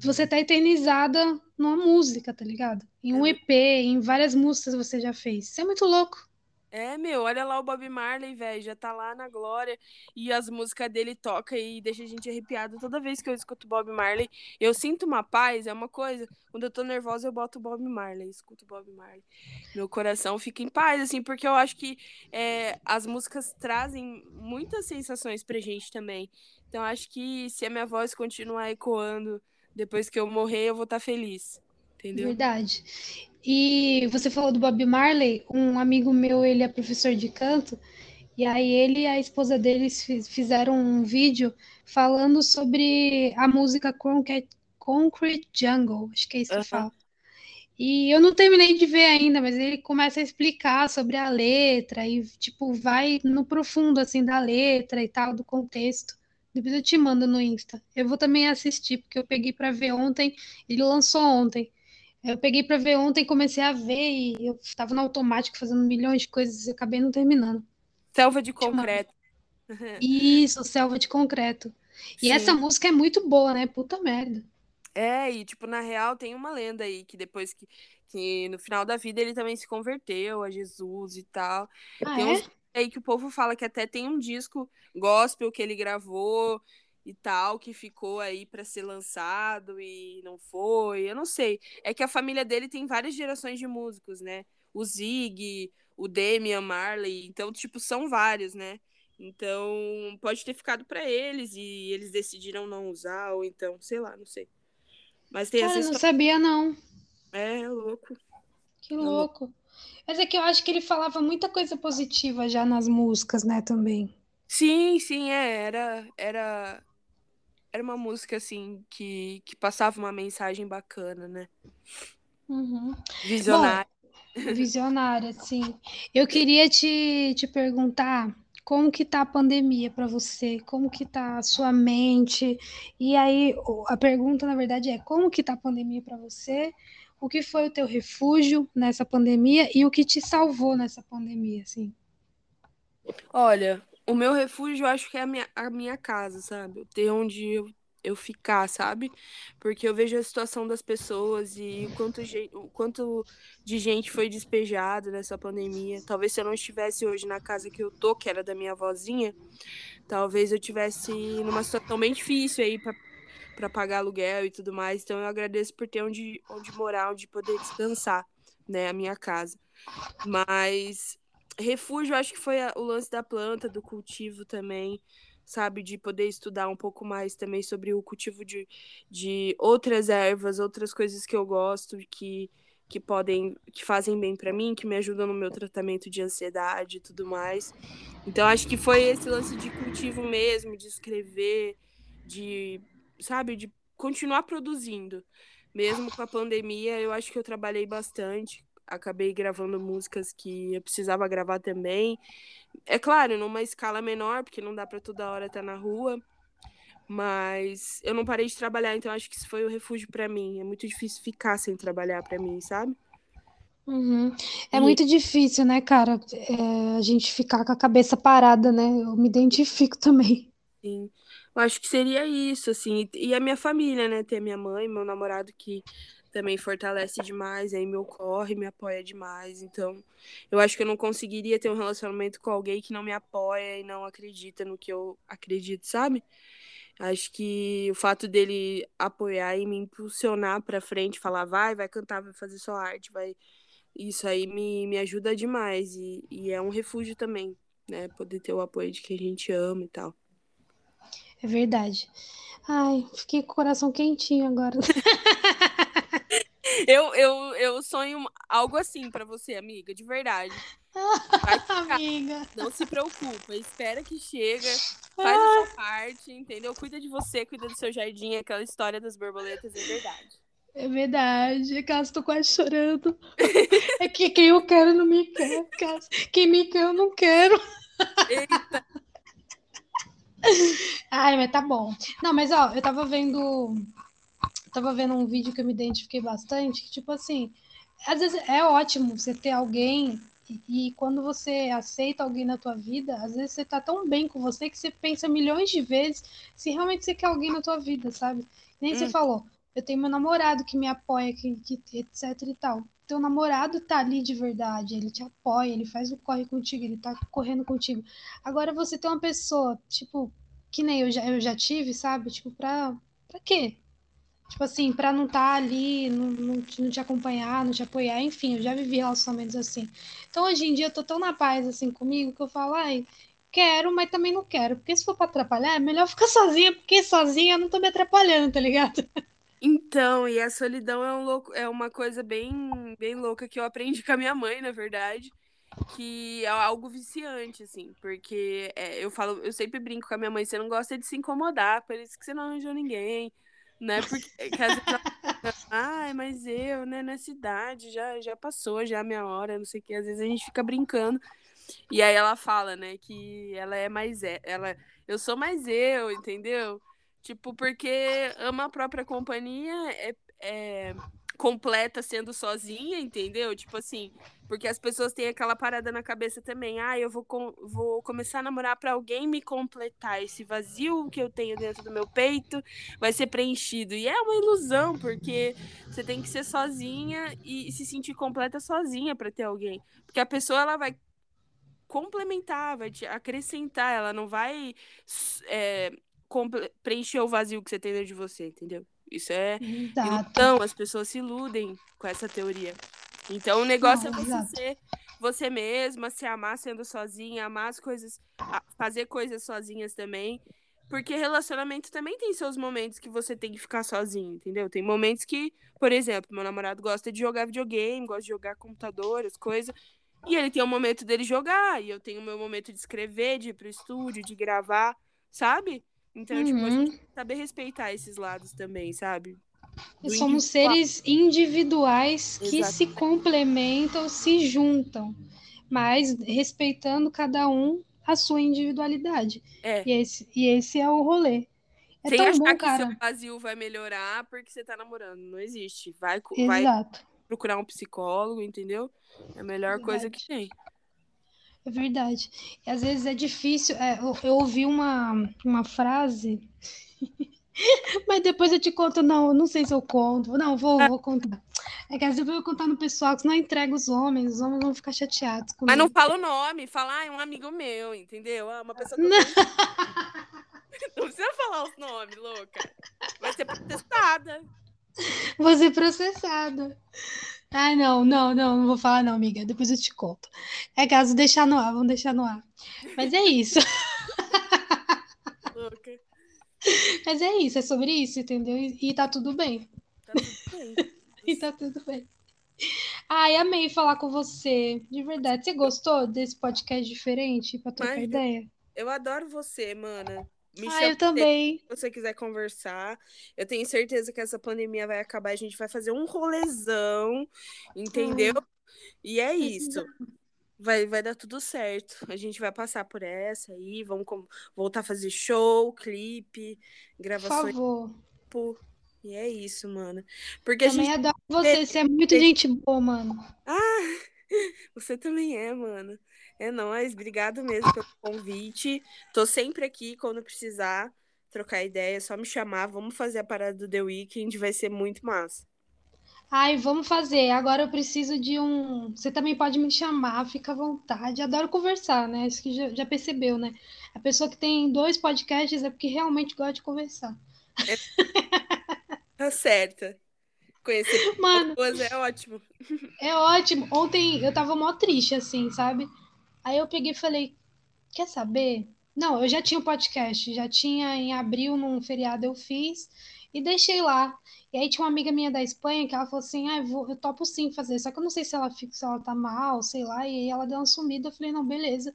você tá eternizada numa música, tá ligado? Em um É. EP, em várias músicas você já fez. Isso é muito louco. É, meu, olha lá o Bob Marley, velho, já tá lá na glória e as músicas dele toca e deixa a gente arrepiado toda vez que eu escuto Bob Marley. Eu sinto uma paz, é uma coisa. Quando eu tô nervosa, eu boto Bob Marley, escuto Bob Marley. Meu coração fica em paz, assim, porque eu acho que é, as músicas trazem muitas sensações pra gente também. Então, acho que se a minha voz continuar ecoando depois que eu morrer, eu vou estar feliz. Entendeu? Verdade. E você falou do Bob Marley, um amigo meu, ele é professor de canto, e aí ele e a esposa deles fiz- fizeram um vídeo falando sobre a música Concrete, Concrete Jungle, acho que é isso que fala. E eu não terminei de ver ainda, mas ele começa a explicar sobre a letra e, tipo, vai no profundo, assim, da letra e tal, do contexto. Depois eu te mando no Insta. Eu vou também assistir, porque eu peguei para ver ontem. Ele lançou ontem. Eu peguei para ver ontem, comecei a ver e eu estava no automático fazendo milhões de coisas e acabei não terminando. Selva de concreto. [LAUGHS] Isso, selva de concreto. E Sim. essa música é muito boa, né? Puta merda. É, e tipo, na real tem uma lenda aí que depois que, que no final da vida ele também se converteu a Jesus e tal. Ah, tem é? uns aí que o povo fala que até tem um disco gospel que ele gravou e tal, que ficou aí para ser lançado e não foi. Eu não sei. É que a família dele tem várias gerações de músicos, né? O Zig, o Damian Marley, então, tipo, são vários, né? Então, pode ter ficado para eles e eles decidiram não usar, ou então, sei lá, não sei. Mas tem Cara, essa não sabia, não. É, é louco. Que é louco. Mas é que eu acho que ele falava muita coisa positiva já nas músicas, né, também. Sim, sim, é. Era, era, era uma música, assim, que, que passava uma mensagem bacana, né? Uhum. Visionária. Bom, visionária, sim. Eu queria te, te perguntar como que tá a pandemia para você? Como que tá a sua mente? E aí, a pergunta, na verdade, é como que tá a pandemia para você? O que foi o teu refúgio nessa pandemia e o que te salvou nessa pandemia, assim? Olha, o meu refúgio eu acho que é a minha, a minha casa, sabe? Ter onde eu eu ficar, sabe? Porque eu vejo a situação das pessoas e o quanto, o quanto de gente foi despejado nessa pandemia. Talvez se eu não estivesse hoje na casa que eu tô, que era da minha avózinha, talvez eu tivesse numa situação bem difícil aí para para pagar aluguel e tudo mais. Então eu agradeço por ter onde, onde morar, onde poder descansar, né, a minha casa. Mas refúgio, acho que foi o lance da planta, do cultivo também sabe? De poder estudar um pouco mais também sobre o cultivo de, de outras ervas, outras coisas que eu gosto, que, que podem, que fazem bem para mim, que me ajudam no meu tratamento de ansiedade e tudo mais. Então acho que foi esse lance de cultivo mesmo, de escrever, de, sabe, de continuar produzindo. Mesmo com a pandemia, eu acho que eu trabalhei bastante, acabei gravando músicas que eu precisava gravar também. É claro, numa escala menor, porque não dá para toda hora estar na rua. Mas eu não parei de trabalhar, então acho que isso foi o refúgio para mim. É muito difícil ficar sem trabalhar para mim, sabe? Uhum. É e... muito difícil, né, cara? É, a gente ficar com a cabeça parada, né? Eu me identifico [LAUGHS] também. Sim. Eu acho que seria isso, assim. E a minha família, né? Ter minha mãe, meu namorado que também fortalece demais, aí me ocorre, me apoia demais. Então, eu acho que eu não conseguiria ter um relacionamento com alguém que não me apoia e não acredita no que eu acredito, sabe? Acho que o fato dele apoiar e me impulsionar para frente, falar vai, vai cantar, vai fazer sua arte, vai isso aí me, me ajuda demais e, e é um refúgio também, né? Poder ter o apoio de quem a gente ama e tal. É verdade. Ai, fiquei com o coração quentinho agora. [LAUGHS] Eu, eu, eu sonho algo assim para você, amiga, de verdade. [LAUGHS] amiga. Não se preocupa, espera que chega, faz a sua parte, entendeu? Cuida de você, cuida do seu jardim, aquela história das borboletas, é verdade. É verdade, caso tô quase chorando. [LAUGHS] É que quem eu quero não me quer, caso. Quem me quer eu não quero. Eita. [LAUGHS] Ai, mas tá bom. Não, mas ó, eu tava vendo tava vendo um vídeo que eu me identifiquei bastante, que tipo assim, às vezes é ótimo você ter alguém e, e, quando você aceita alguém na tua vida, às vezes você tá tão bem com você que você pensa milhões de vezes se realmente você quer alguém na tua vida, sabe? Nem hum. você falou, eu tenho meu namorado que me apoia, que, que etc e tal. Teu namorado tá ali de verdade, ele te apoia, ele faz o corre contigo, ele tá correndo contigo. Agora você tem uma pessoa, tipo, que nem eu já, eu já tive, sabe? Tipo, pra, pra quê? Tipo assim, pra não estar tá ali, não, não, te, não te acompanhar, não te apoiar, enfim, eu já vivi relacionamentos assim. Então, hoje em dia, eu tô tão na paz, assim, comigo, que eu falo, ai, quero, mas também não quero. Porque se for pra atrapalhar, é melhor ficar sozinha, porque sozinha eu não tô me atrapalhando, tá ligado? Então, e a solidão é, um louco, é uma coisa bem, bem louca que eu aprendi com a minha mãe, na verdade que é algo viciante, assim, porque é, eu falo, eu sempre brinco com a minha mãe, você não gosta de se incomodar, por isso que você não arranjou ninguém, né? Porque às vezes ela... ai, mas eu, né, nessa idade já, já passou já a minha hora, não sei o que, às vezes a gente fica brincando. E aí ela fala, né, que ela é mais é, ela Eu sou mais eu, entendeu? Tipo, porque ama a própria companhia é, é completa sendo sozinha, entendeu? Tipo assim, porque as pessoas têm aquela parada na cabeça também. Ah, eu vou, com, vou começar a namorar para alguém me completar. Esse vazio que eu tenho dentro do meu peito vai ser preenchido. E é uma ilusão, porque você tem que ser sozinha e se sentir completa sozinha para ter alguém. Porque a pessoa ela vai complementar, vai te acrescentar, ela não vai é, preencher o vazio que você tem dentro de você, entendeu? Isso é então as pessoas se iludem com essa teoria. Então o negócio não, é você exato. ser você mesma, se amar sendo sozinha, amar as coisas, fazer coisas sozinhas também. Porque relacionamento também tem seus momentos que você tem que ficar sozinho, entendeu? Tem momentos que, por exemplo, meu namorado gosta de jogar videogame, gosta de jogar computador, as coisas. E ele tem o momento dele jogar, e eu tenho o meu momento de escrever, de ir pro estúdio, de gravar, sabe? Então, uhum. tipo, a gente uhum. saber respeitar esses lados também, sabe? Somos seres individuais que Exatamente. se complementam, se juntam, mas respeitando cada um a sua individualidade. É. E, esse, e esse é o rolê. É Sem achar bom, que cara. seu vazio vai melhorar porque você tá namorando. Não existe. Vai, vai procurar um psicólogo, entendeu? É a melhor Verdade. coisa que tem. É verdade. E às vezes é difícil. É, eu, eu, ouvi uma, uma frase, mas depois eu te conto. Não, não sei se eu conto. Não, vou, vou contar. É que às vezes eu vou contar no pessoal que se não entrega os homens, os homens vão ficar chateados. Comigo. Mas não fala o nome, fala, ah, é um amigo meu, entendeu? Ah, uma pessoa que eu não [LAUGHS] precisa falar os nomes, louca. Vai ser processada. Vou ser processada. Ah, não, não, não, não vou falar não, amiga. Depois eu te conto. É caso deixar no ar, vamos deixar no ar. Mas é isso. [LAUGHS] Mas é isso, é sobre isso, entendeu? E, e tá tudo bem. Tá tudo bem. [LAUGHS] e tá tudo bem. Ai, amei falar com você. De verdade. Você gostou desse podcast diferente pra trocar Mas, ideia? Eu adoro você, mana. Me ah, eu também. Se você quiser conversar. Eu tenho certeza que essa pandemia vai acabar. A gente vai fazer um rolezão, entendeu? Ah, e é isso. Vai, vai dar tudo certo. A gente vai passar por essa aí. Vamos voltar a fazer show, clipe, gravações. Por favor. E é isso, mano. Porque também a gente... adoro você. Você é muito gente boa, mano. Ah, [LAUGHS] você também é, mano. É nóis, obrigado mesmo pelo convite. Tô sempre aqui quando precisar trocar ideia, é só me chamar. Vamos fazer a parada do The Weekend, vai ser muito massa. Ai, vamos fazer. Agora eu preciso de um. Você também pode me chamar, fica à vontade. Adoro conversar, né? Isso que já, já percebeu, né? A pessoa que tem dois podcasts é porque realmente gosta de conversar. É... tá certa. Conhecer [LAUGHS] Mano, pessoas é ótimo. É ótimo. Ontem eu tava mó triste, assim, sabe? Aí eu peguei e falei: quer saber? Não, eu já tinha o um podcast, já tinha em abril, num feriado eu fiz e deixei lá. E aí tinha uma amiga minha da Espanha que ela falou assim: ah, eu, vou, eu topo sim fazer, só que eu não sei se ela fica, se ela tá mal, sei lá. E aí ela deu uma sumida, eu falei: não, beleza.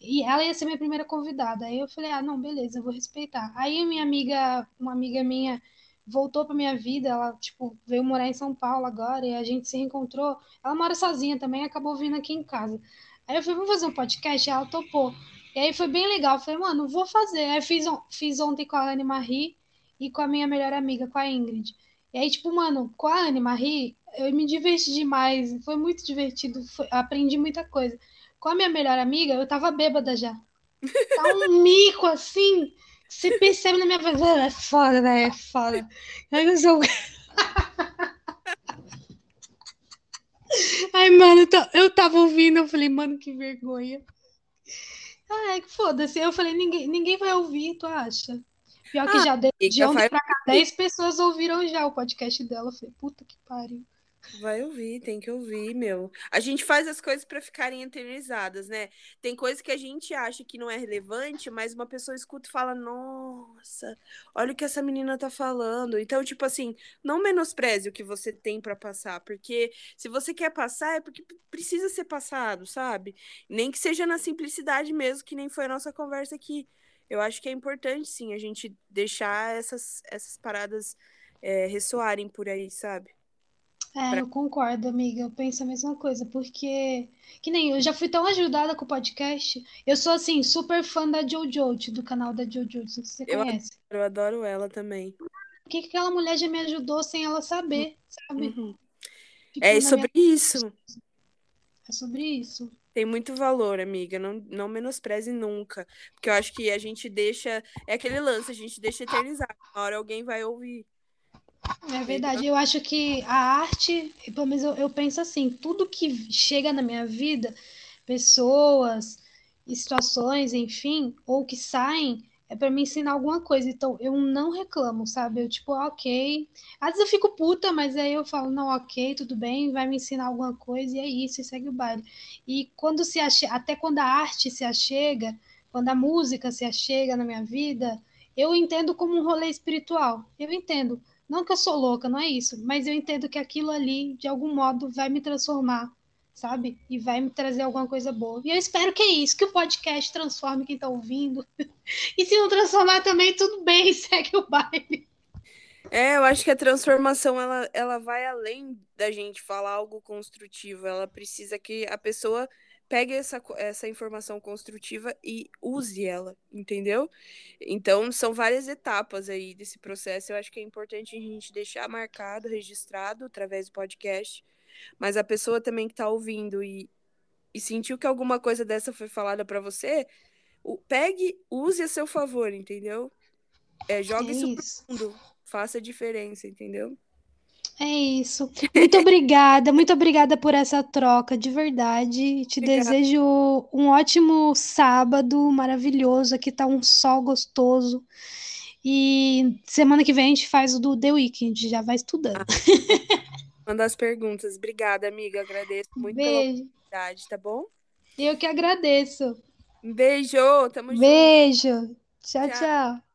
E ela ia ser minha primeira convidada. Aí eu falei: ah, não, beleza, eu vou respeitar. Aí minha amiga, uma amiga minha voltou para minha vida, ela tipo veio morar em São Paulo agora e a gente se reencontrou. Ela mora sozinha também, acabou vindo aqui em casa. Aí eu falei, vamos fazer um podcast? Ela topou. E aí foi bem legal. Eu falei, mano, vou fazer. Aí fiz, fiz ontem com a Anne Marie e com a minha melhor amiga, com a Ingrid. E aí, tipo, mano, com a Anne Marie, eu me diverti demais. Foi muito divertido. Foi, aprendi muita coisa. Com a minha melhor amiga, eu tava bêbada já. Tá um [LAUGHS] mico assim. Você percebe na minha voz. É foda, né? É foda. Eu sou. [LAUGHS] Ai, mano, eu tava ouvindo, eu falei, mano, que vergonha. Ai, foda-se. Eu falei, ninguém, ninguém vai ouvir, tu acha? Pior que ah, já de, de ontem pra cá, 10 pessoas ouviram já o podcast dela. Eu falei, puta que pariu. Vai ouvir, tem que ouvir, meu. A gente faz as coisas para ficarem eternizadas, né? Tem coisa que a gente acha que não é relevante, mas uma pessoa escuta e fala: "Nossa, olha o que essa menina tá falando". Então, tipo assim, não menospreze o que você tem para passar, porque se você quer passar é porque precisa ser passado, sabe? Nem que seja na simplicidade mesmo, que nem foi a nossa conversa aqui. Eu acho que é importante sim a gente deixar essas essas paradas é, ressoarem por aí, sabe? É, pra... eu concordo, amiga. Eu penso a mesma coisa, porque que nem eu já fui tão ajudada com o podcast. Eu sou assim, super fã da Jojo, do canal da Jojo, se você eu conhece. Adoro, eu adoro ela também. O que, que aquela mulher já me ajudou sem ela saber, sabe? Uhum. É sobre minha... isso. É sobre isso. Tem muito valor, amiga. Não, não menospreze nunca. Porque eu acho que a gente deixa. É aquele lance, a gente deixa eternizar. Uma hora alguém vai ouvir. É verdade. Eu acho que a arte, pelo menos eu, eu penso assim: tudo que chega na minha vida, pessoas, situações, enfim, ou que saem, é para me ensinar alguma coisa. Então, eu não reclamo, sabe? Eu, tipo, ok. Às vezes eu fico puta, mas aí eu falo, não, ok, tudo bem, vai me ensinar alguma coisa, e é isso, e segue o baile. E quando se até quando a arte se achega, quando a música se achega na minha vida, eu entendo como um rolê espiritual. Eu entendo. Não que eu sou louca, não é isso, mas eu entendo que aquilo ali, de algum modo, vai me transformar sabe? E vai me trazer alguma coisa boa. E eu espero que é isso, que o podcast transforme quem está ouvindo. [LAUGHS] e se não transformar também, tudo bem, [LAUGHS] segue o baile. É, eu acho que a transformação ela, ela vai além da gente falar algo construtivo. Ela precisa que a pessoa pegue essa, essa informação construtiva e use ela, entendeu? Então, são várias etapas aí desse processo. Eu acho que é importante a gente deixar marcado, registrado através do podcast, mas a pessoa também que está ouvindo e, e sentiu que alguma coisa dessa foi falada para você, o, pegue, use a seu favor, entendeu? É, jogue é isso, isso pro mundo, faça a diferença, entendeu? É isso. Muito obrigada, muito obrigada por essa troca, de verdade. Te obrigada. desejo um ótimo sábado maravilhoso. Aqui tá um sol gostoso. E semana que vem a gente faz o do The Weekend, já vai estudando. Ah. [LAUGHS] Manda as perguntas. Obrigada, amiga. Agradeço muito beijo. pela oportunidade, tá bom? Eu que agradeço. Beijo. Tamo beijo. junto. Beijo. tchau. tchau. tchau.